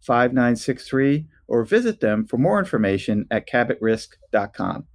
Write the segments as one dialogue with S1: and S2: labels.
S1: 5963 or visit them for more information at cabotrisk.com.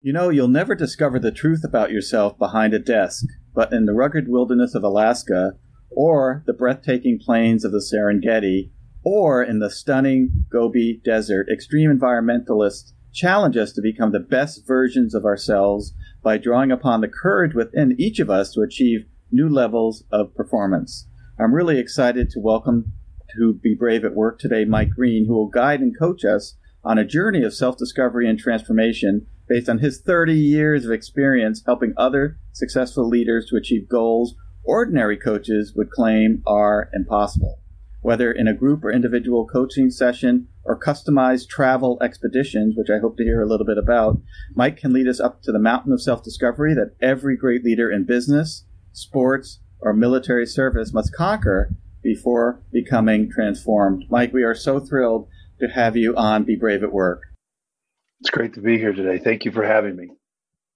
S1: You know, you'll never discover the truth about yourself behind a desk, but in the rugged wilderness of Alaska, or the breathtaking plains of the Serengeti, or in the stunning Gobi Desert, extreme environmentalists challenge us to become the best versions of ourselves by drawing upon the courage within each of us to achieve new levels of performance. I'm really excited to welcome to Be Brave at Work today, Mike Green, who will guide and coach us on a journey of self discovery and transformation based on his 30 years of experience helping other successful leaders to achieve goals ordinary coaches would claim are impossible. Whether in a group or individual coaching session or customized travel expeditions, which I hope to hear a little bit about, Mike can lead us up to the mountain of self discovery that every great leader in business, sports, or military service must conquer before becoming transformed. Mike, we are so thrilled to have you on Be Brave at Work.
S2: It's great to be here today. Thank you for having me.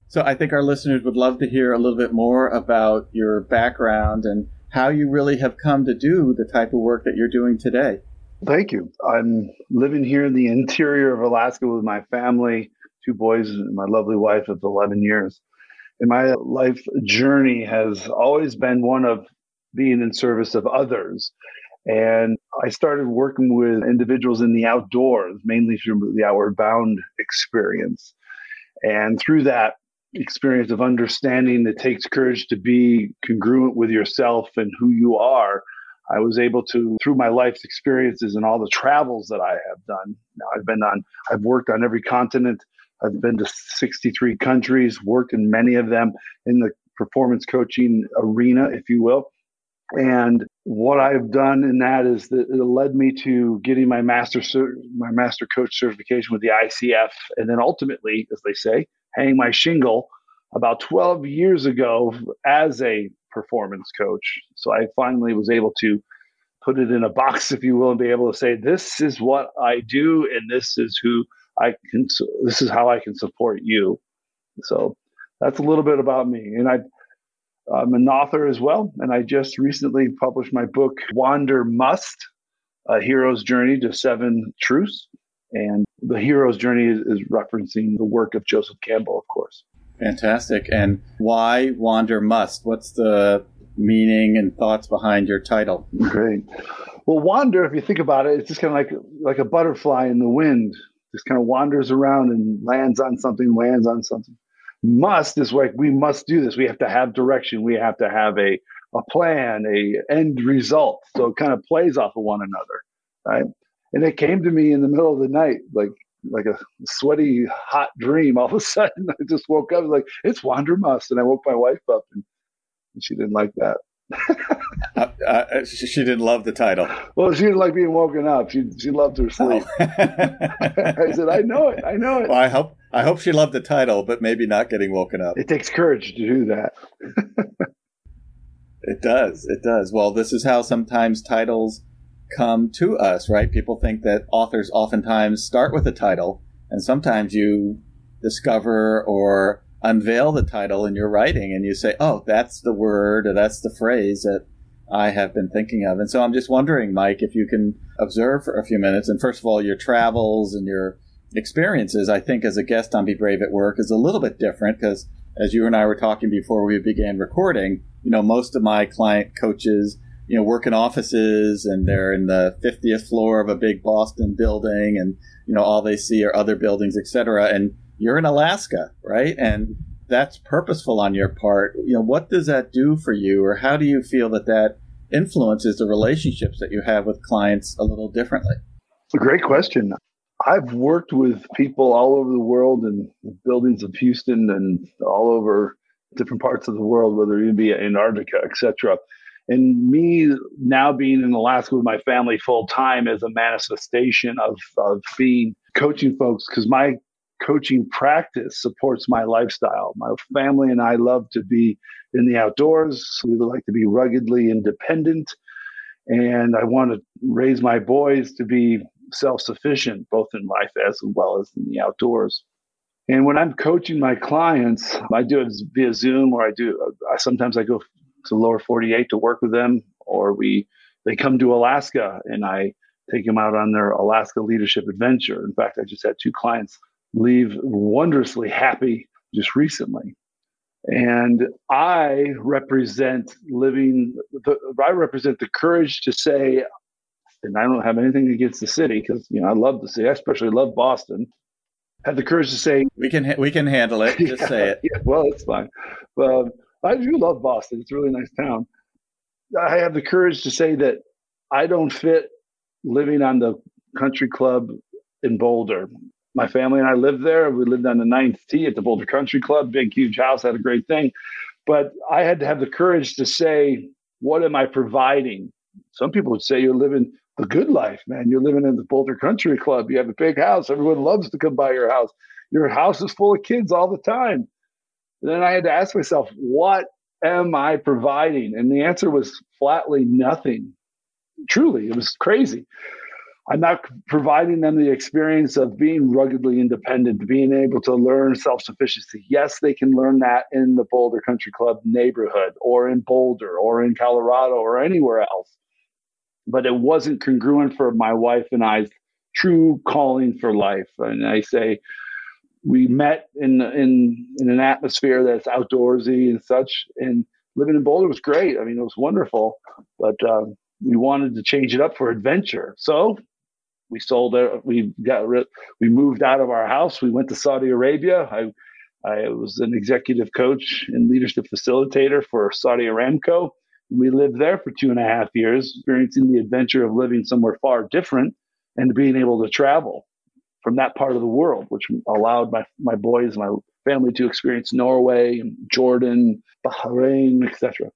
S1: So, I think our listeners would love to hear a little bit more about your background and how you really have come to do the type of work that you're doing today.
S2: Thank you. I'm living here in the interior of Alaska with my family, two boys, and my lovely wife of 11 years. And my life journey has always been one of being in service of others. And I started working with individuals in the outdoors, mainly through the Outward Bound experience. And through that experience of understanding it takes courage to be congruent with yourself and who you are, I was able to, through my life's experiences and all the travels that I have done. Now, I've been on, I've worked on every continent. I've been to 63 countries, worked in many of them in the performance coaching arena, if you will. And what I've done in that is that it led me to getting my master my master coach certification with the ICF, and then ultimately, as they say, hang my shingle about 12 years ago as a performance coach. So I finally was able to put it in a box, if you will, and be able to say, this is what I do, and this is who I can. This is how I can support you. So that's a little bit about me, and I I'm an author as well, and I just recently published my book, Wander Must A Hero's Journey to Seven Truths. And the hero's journey is, is referencing the work of Joseph Campbell, of course.
S1: Fantastic. And why Wander Must? What's the meaning and thoughts behind your title?
S2: Great. Well, wander, if you think about it, it's just kind of like like a butterfly in the wind. Just kind of wanders around and lands on something, lands on something must is like we must do this. We have to have direction. We have to have a a plan, a end result. So it kind of plays off of one another, right? And it came to me in the middle of the night, like like a sweaty, hot dream. All of a sudden, I just woke up like it's Wander Must, and I woke my wife up, and, and she didn't like that.
S1: uh, uh, she didn't love the title.
S2: Well, she didn't like being woken up. She she loved her sleep. Oh. I said, I know it. I know it.
S1: Well, I hope I hope she loved the title, but maybe not getting woken up.
S2: It takes courage to do that.
S1: it does. It does. Well, this is how sometimes titles come to us, right? People think that authors oftentimes start with a title, and sometimes you discover or unveil the title in your writing and you say, oh, that's the word or that's the phrase that I have been thinking of. And so I'm just wondering, Mike, if you can observe for a few minutes. And first of all, your travels and your experiences, I think, as a guest on Be Brave at Work is a little bit different because, as you and I were talking before we began recording, you know, most of my client coaches, you know, work in offices and they're in the 50th floor of a big Boston building and, you know, all they see are other buildings, et cetera. And you're in Alaska, right? And that's purposeful on your part. You know, what does that do for you, or how do you feel that that influences the relationships that you have with clients a little differently?
S2: Great question. I've worked with people all over the world in buildings of Houston and all over different parts of the world, whether it be Antarctica, etc. And me now being in Alaska with my family full time is a manifestation of, of being coaching folks because my coaching practice supports my lifestyle. My family and I love to be in the outdoors. We like to be ruggedly independent. And I want to raise my boys to be self sufficient, both in life as well as in the outdoors. And when I'm coaching my clients, I do it via Zoom, or I do. I, sometimes I go to lower 48 to work with them, or we they come to Alaska and I take them out on their Alaska leadership adventure. In fact, I just had two clients leave wondrously happy just recently. And I represent living, the, I represent the courage to say, and I don't have anything against the city because, you know, I love the city. I especially love Boston. Have the courage to say,
S1: we can, we can handle it. Just yeah, say it.
S2: Yeah, well, it's fine. But I do love Boston. It's a really nice town. I have the courage to say that I don't fit living on the country club in Boulder my family and I lived there. We lived on the ninth tee at the Boulder Country Club, big, huge house, had a great thing. But I had to have the courage to say, what am I providing? Some people would say you're living the good life, man. You're living in the Boulder Country Club. You have a big house. Everyone loves to come by your house. Your house is full of kids all the time. And then I had to ask myself, what am I providing? And the answer was flatly nothing. Truly, it was crazy. I'm not providing them the experience of being ruggedly independent, being able to learn self sufficiency. Yes, they can learn that in the Boulder Country Club neighborhood or in Boulder or in Colorado or anywhere else. But it wasn't congruent for my wife and I's true calling for life. And I say, we met in in in an atmosphere that's outdoorsy and such, and living in Boulder was great. I mean, it was wonderful, but uh, we wanted to change it up for adventure. So we sold it. We got rid. We moved out of our house. We went to Saudi Arabia. I, I was an executive coach and leadership facilitator for Saudi Aramco. We lived there for two and a half years, experiencing the adventure of living somewhere far different and being able to travel from that part of the world, which allowed my, my boys, my family to experience Norway, Jordan, Bahrain, etc.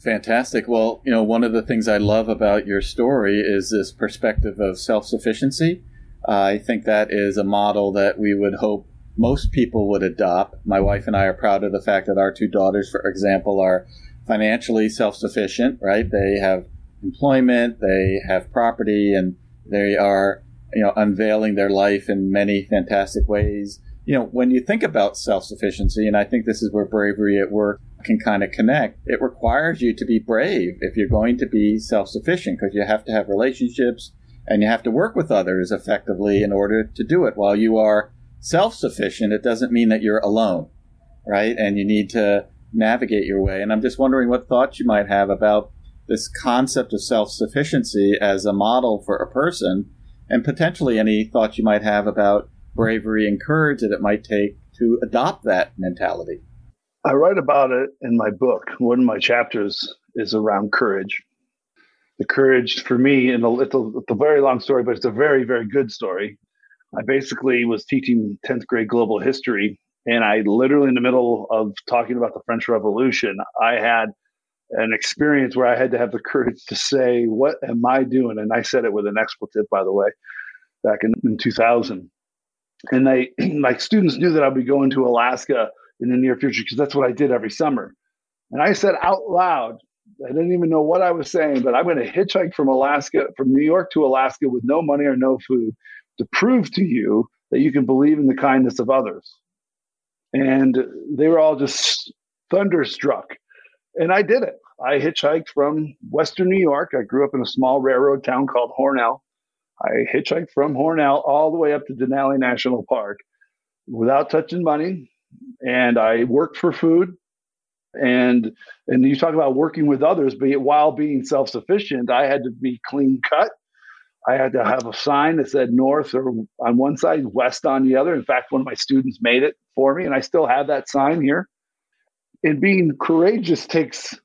S1: Fantastic. Well, you know, one of the things I love about your story is this perspective of self sufficiency. Uh, I think that is a model that we would hope most people would adopt. My wife and I are proud of the fact that our two daughters, for example, are financially self sufficient, right? They have employment, they have property, and they are, you know, unveiling their life in many fantastic ways. You know, when you think about self sufficiency, and I think this is where bravery at work can kind of connect, it requires you to be brave if you're going to be self sufficient because you have to have relationships and you have to work with others effectively in order to do it. While you are self sufficient, it doesn't mean that you're alone, right? And you need to navigate your way. And I'm just wondering what thoughts you might have about this concept of self sufficiency as a model for a person, and potentially any thoughts you might have about bravery and courage that it might take to adopt that mentality.
S2: I write about it in my book. One of my chapters is around courage. The courage for me, and it's a, it's a very long story, but it's a very, very good story. I basically was teaching 10th grade global history, and I literally, in the middle of talking about the French Revolution, I had an experience where I had to have the courage to say, What am I doing? And I said it with an expletive, by the way, back in, in 2000. And they, like, students knew that I'd be going to Alaska in the near future because that's what I did every summer. And I said out loud, I didn't even know what I was saying, but I'm going to hitchhike from Alaska, from New York to Alaska with no money or no food to prove to you that you can believe in the kindness of others. And they were all just thunderstruck. And I did it. I hitchhiked from Western New York. I grew up in a small railroad town called Hornell. I hitchhiked from Hornell all the way up to Denali National Park without touching money. And I worked for food. And and you talk about working with others, but while being self-sufficient, I had to be clean cut. I had to have a sign that said north or on one side, west on the other. In fact, one of my students made it for me, and I still have that sign here. And being courageous takes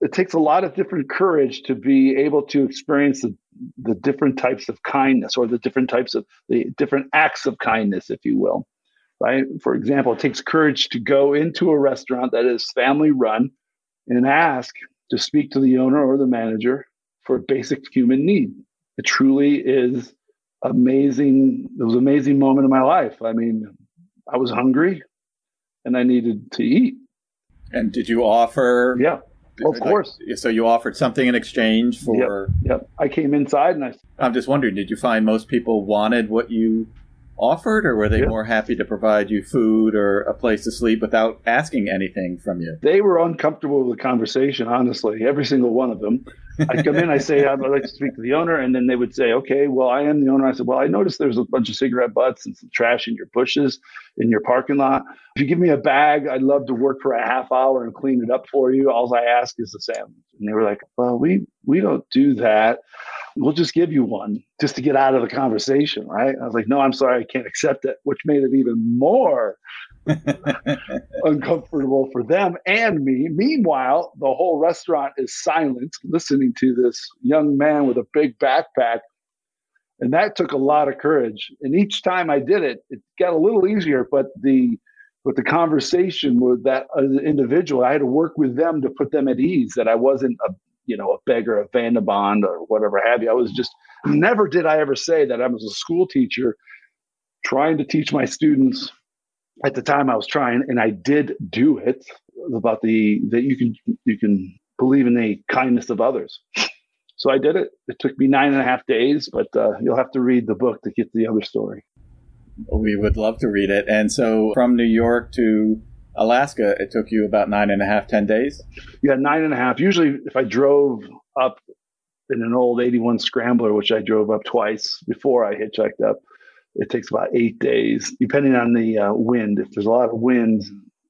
S2: it takes a lot of different courage to be able to experience the, the different types of kindness or the different types of the different acts of kindness, if you will. Right. For example, it takes courage to go into a restaurant that is family run and ask to speak to the owner or the manager for a basic human need. It truly is amazing. It was an amazing moment in my life. I mean, I was hungry and I needed to eat.
S1: And did you offer
S2: yeah. Of course.
S1: Like, so you offered something in exchange for.
S2: Yep. yep. I came inside and I.
S1: I'm just wondering, did you find most people wanted what you offered, or were they yep. more happy to provide you food or a place to sleep without asking anything from you?
S2: They were uncomfortable with the conversation, honestly, every single one of them. I'd come in, I say, I'd like to speak to the owner. And then they would say, okay, well, I am the owner. I said, well, I noticed there's a bunch of cigarette butts and some trash in your bushes in your parking lot. If you give me a bag, I'd love to work for a half hour and clean it up for you. All I ask is a sandwich. And they were like, well, we, we don't do that. We'll just give you one just to get out of the conversation. Right. I was like, no, I'm sorry. I can't accept it, which made it even more uncomfortable for them and me. Meanwhile, the whole restaurant is silent, listening to this young man with a big backpack. And that took a lot of courage. And each time I did it, it got a little easier, but the but the conversation with that uh, individual, I had to work with them to put them at ease that I wasn't a you know a beggar, a vagabond, or whatever have you. I was just never did I ever say that I was a school teacher trying to teach my students at the time I was trying, and I did do it about the that you can you can believe in the kindness of others. So I did it. It took me nine and a half days, but uh, you'll have to read the book to get the other story.
S1: We would love to read it. And so from New York to Alaska, it took you about nine and a half, ten days?
S2: Yeah, nine and a half. Usually, if I drove up in an old 81 Scrambler, which I drove up twice before I hitchhiked up, it takes about eight days, depending on the uh, wind. If there's a lot of wind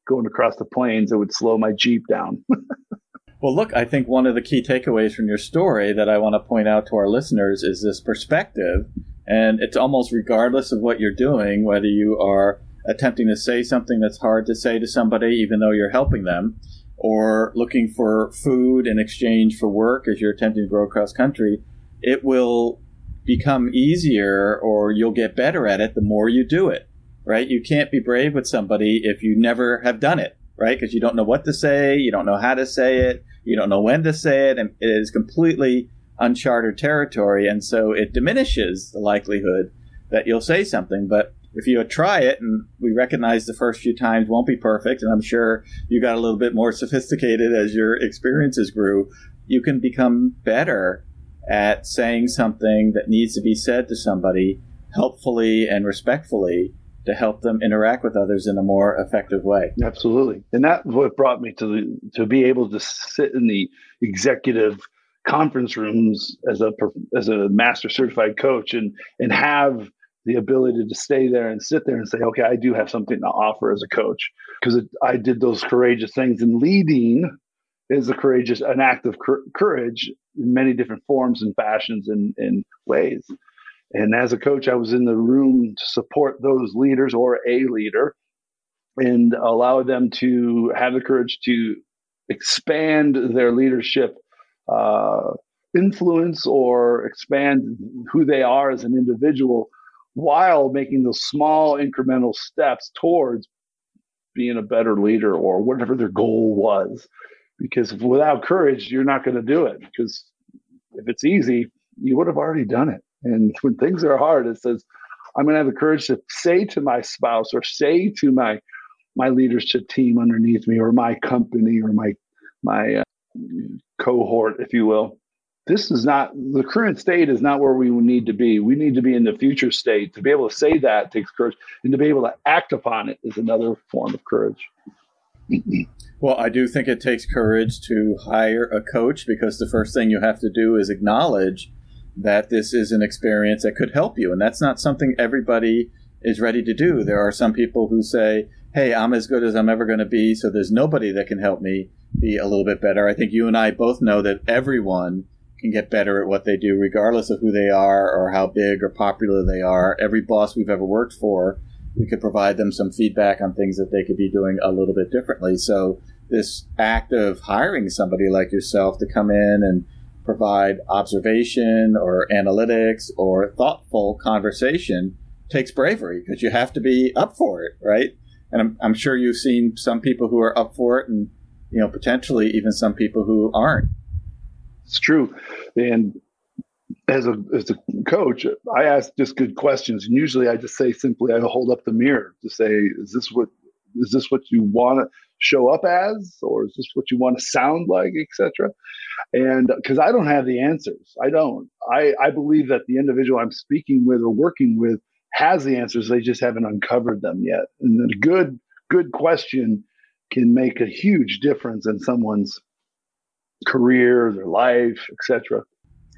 S2: going across the plains, it would slow my Jeep down.
S1: well, look, I think one of the key takeaways from your story that I want to point out to our listeners is this perspective. And it's almost regardless of what you're doing, whether you are attempting to say something that's hard to say to somebody, even though you're helping them, or looking for food in exchange for work as you're attempting to grow across country, it will become easier or you'll get better at it the more you do it, right? You can't be brave with somebody if you never have done it, right? Because you don't know what to say, you don't know how to say it, you don't know when to say it, and it is completely uncharted territory. And so it diminishes the likelihood that you'll say something. But if you try it, and we recognize the first few times won't be perfect, and I'm sure you got a little bit more sophisticated as your experiences grew, you can become better at saying something that needs to be said to somebody helpfully and respectfully to help them interact with others in a more effective way.
S2: Absolutely. And that's what brought me to the, to be able to sit in the executive conference rooms as a as a master certified coach and and have the ability to stay there and sit there and say, okay, I do have something to offer as a coach because I did those courageous things. And leading is a courageous, an act of courage in many different forms and fashions and, and ways. And as a coach, I was in the room to support those leaders or a leader and allow them to have the courage to expand their leadership uh, influence or expand who they are as an individual while making those small incremental steps towards being a better leader or whatever their goal was. Because without courage, you're not going to do it. Because if it's easy, you would have already done it. And when things are hard, it says, I'm going to have the courage to say to my spouse or say to my my leadership team underneath me or my company or my my uh, cohort, if you will, this is not the current state is not where we need to be. We need to be in the future state. To be able to say that takes courage, and to be able to act upon it is another form of courage.
S1: well, I do think it takes courage to hire a coach because the first thing you have to do is acknowledge that this is an experience that could help you, and that's not something everybody is ready to do. There are some people who say, "Hey, I'm as good as I'm ever going to be, so there's nobody that can help me be a little bit better." I think you and I both know that everyone can get better at what they do, regardless of who they are or how big or popular they are. Every boss we've ever worked for, we could provide them some feedback on things that they could be doing a little bit differently. So this act of hiring somebody like yourself to come in and provide observation or analytics or thoughtful conversation takes bravery because you have to be up for it, right? And I'm, I'm sure you've seen some people who are up for it and, you know, potentially even some people who aren't.
S2: It's true. And as a as a coach, I ask just good questions, and usually I just say simply, I hold up the mirror to say, is this what is this what you want to show up as, or is this what you want to sound like, etc. And uh, because I don't have the answers, I don't. I I believe that the individual I'm speaking with or working with has the answers. They just haven't uncovered them yet. And a good good question can make a huge difference in someone's career, their life, etc.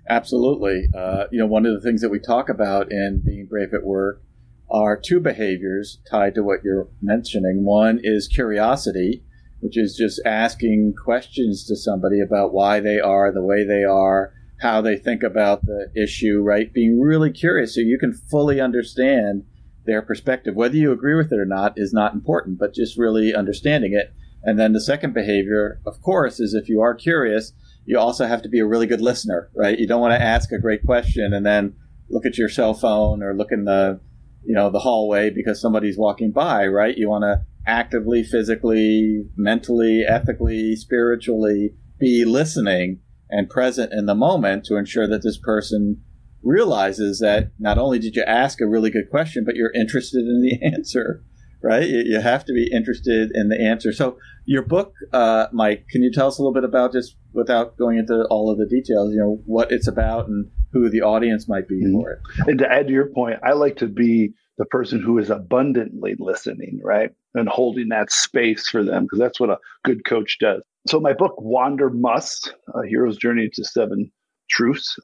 S1: Absolutely. Uh, you know, one of the things that we talk about in being brave at work are two behaviors tied to what you're mentioning. One is curiosity, which is just asking questions to somebody about why they are the way they are, how they think about the issue, right? Being really curious so you can fully understand their perspective. Whether you agree with it or not is not important, but just really understanding it and then the second behavior, of course, is if you are curious, you also have to be a really good listener, right? You don't want to ask a great question and then look at your cell phone or look in the, you know, the hallway because somebody's walking by, right? You want to actively, physically, mentally, ethically, spiritually be listening and present in the moment to ensure that this person realizes that not only did you ask a really good question, but you're interested in the answer right? You have to be interested in the answer. So, your book, uh, Mike, can you tell us a little bit about just without going into all of the details? You know what it's about and who the audience might be mm-hmm. for it.
S2: And to add to your point, I like to be the person who is abundantly listening, right, and holding that space for them because that's what a good coach does. So, my book, Wander Must A Hero's Journey to Seven Truths,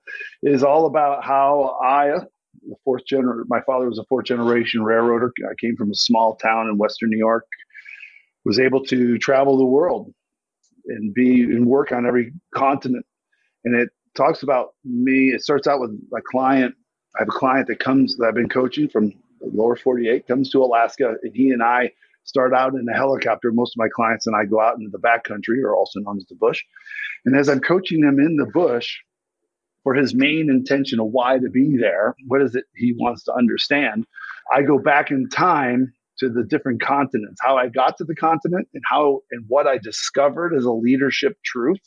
S2: is all about how I the fourth gener. My father was a fourth generation railroader. I came from a small town in Western New York. Was able to travel the world and be and work on every continent. And it talks about me. It starts out with a client. I have a client that comes that I've been coaching from lower 48, comes to Alaska, and he and I start out in a helicopter. Most of my clients and I go out into the backcountry, or also known as the bush. And as I'm coaching them in the bush, for his main intention of why to be there. What is it he wants to understand? I go back in time to the different continents, how I got to the continent and how and what I discovered as a leadership truth,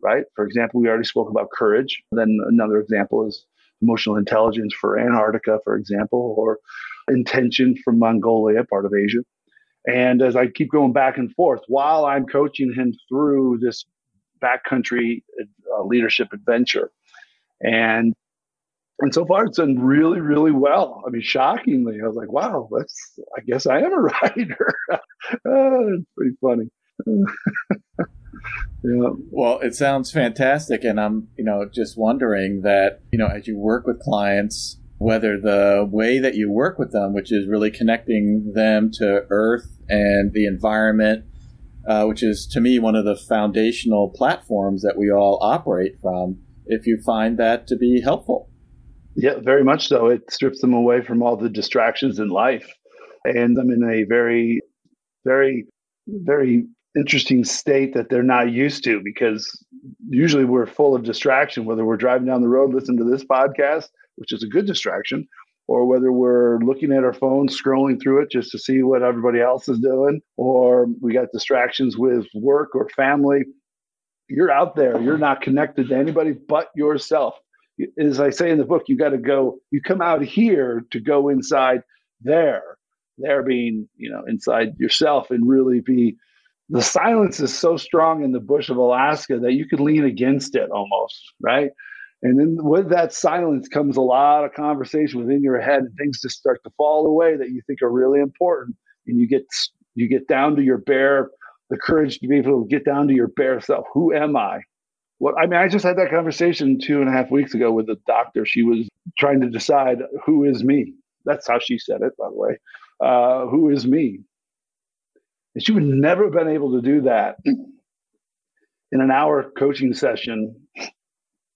S2: right? For example, we already spoke about courage. Then another example is emotional intelligence for Antarctica, for example, or intention from Mongolia, part of Asia. And as I keep going back and forth, while I'm coaching him through this backcountry uh, leadership adventure, and and so far it's done really really well. I mean shockingly i was like wow that's i guess i am a writer. Oh, it's pretty funny.
S1: Yeah. well it sounds fantastic and i'm you know just wondering that you know as you work with clients whether the way that you work with them which is really connecting them to earth and the environment uh, which is to me one of the foundational platforms that we all operate from if you find that to be helpful.
S2: Yeah, very much so. It strips them away from all the distractions in life. And I'm in a very, very, very interesting state that they're not used to because usually we're full of distraction, whether we're driving down the road, listening to this podcast, which is a good distraction, or whether we're looking at our phone, scrolling through it just to see what everybody else is doing, or we got distractions with work or family you're out there you're not connected to anybody but yourself as i say in the book you got to go you come out here to go inside there there being you know inside yourself and really be the silence is so strong in the bush of Alaska that you could lean against it almost, right? And then with that silence comes a lot of conversation within your head, and things just start to fall away that you think are really important. And you get you get down to your bare the courage to be able to get down to your bare self. Who am I? What I mean, I just had that conversation two and a half weeks ago with a doctor. She was trying to decide who is me. That's how she said it, by the way. Uh, who is me? And she would never have been able to do that in an hour coaching session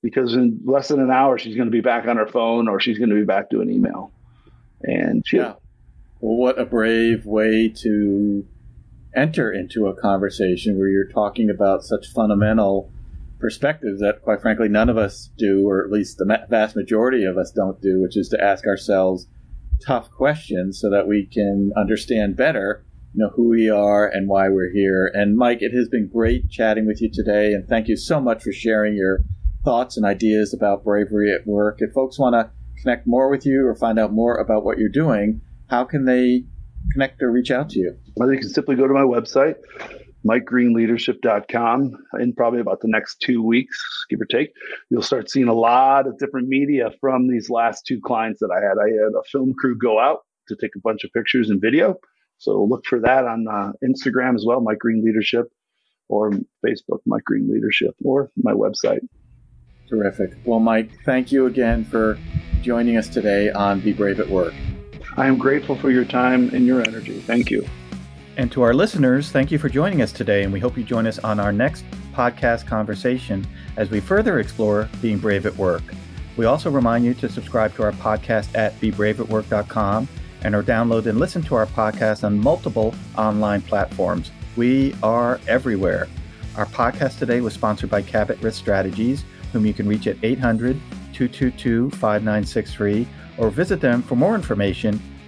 S2: because in less than an hour she's going to be back on her phone or she's going to be back doing email. And she, yeah.
S1: Well, what a brave way to enter into a conversation where you're talking about such fundamental perspectives that, quite frankly, none of us do, or at least the vast majority of us don't do, which is to ask ourselves tough questions so that we can understand better you know who we are and why we're here. And Mike, it has been great chatting with you today, and thank you so much for sharing your thoughts and ideas about bravery at work. If folks want to connect more with you or find out more about what you're doing, how can they connect or reach out to you?
S2: Well, they can simply go to my website, mikegreenleadership.com. In probably about the next two weeks, give or take, you'll start seeing a lot of different media from these last two clients that I had. I had a film crew go out to take a bunch of pictures and video. So look for that on uh, Instagram as well, Mike Green Leadership, or Facebook, Mike Green Leadership, or my website.
S1: Terrific. Well, Mike, thank you again for joining us today on Be Brave at Work.
S2: I am grateful for your time and your energy. Thank you.
S1: And to our listeners, thank you for joining us today, and we hope you join us on our next podcast conversation as we further explore being brave at work. We also remind you to subscribe to our podcast at bebraveatwork.com and or download and listen to our podcast on multiple online platforms. We are everywhere. Our podcast today was sponsored by Cabot Risk Strategies, whom you can reach at 800 222 5963 or visit them for more information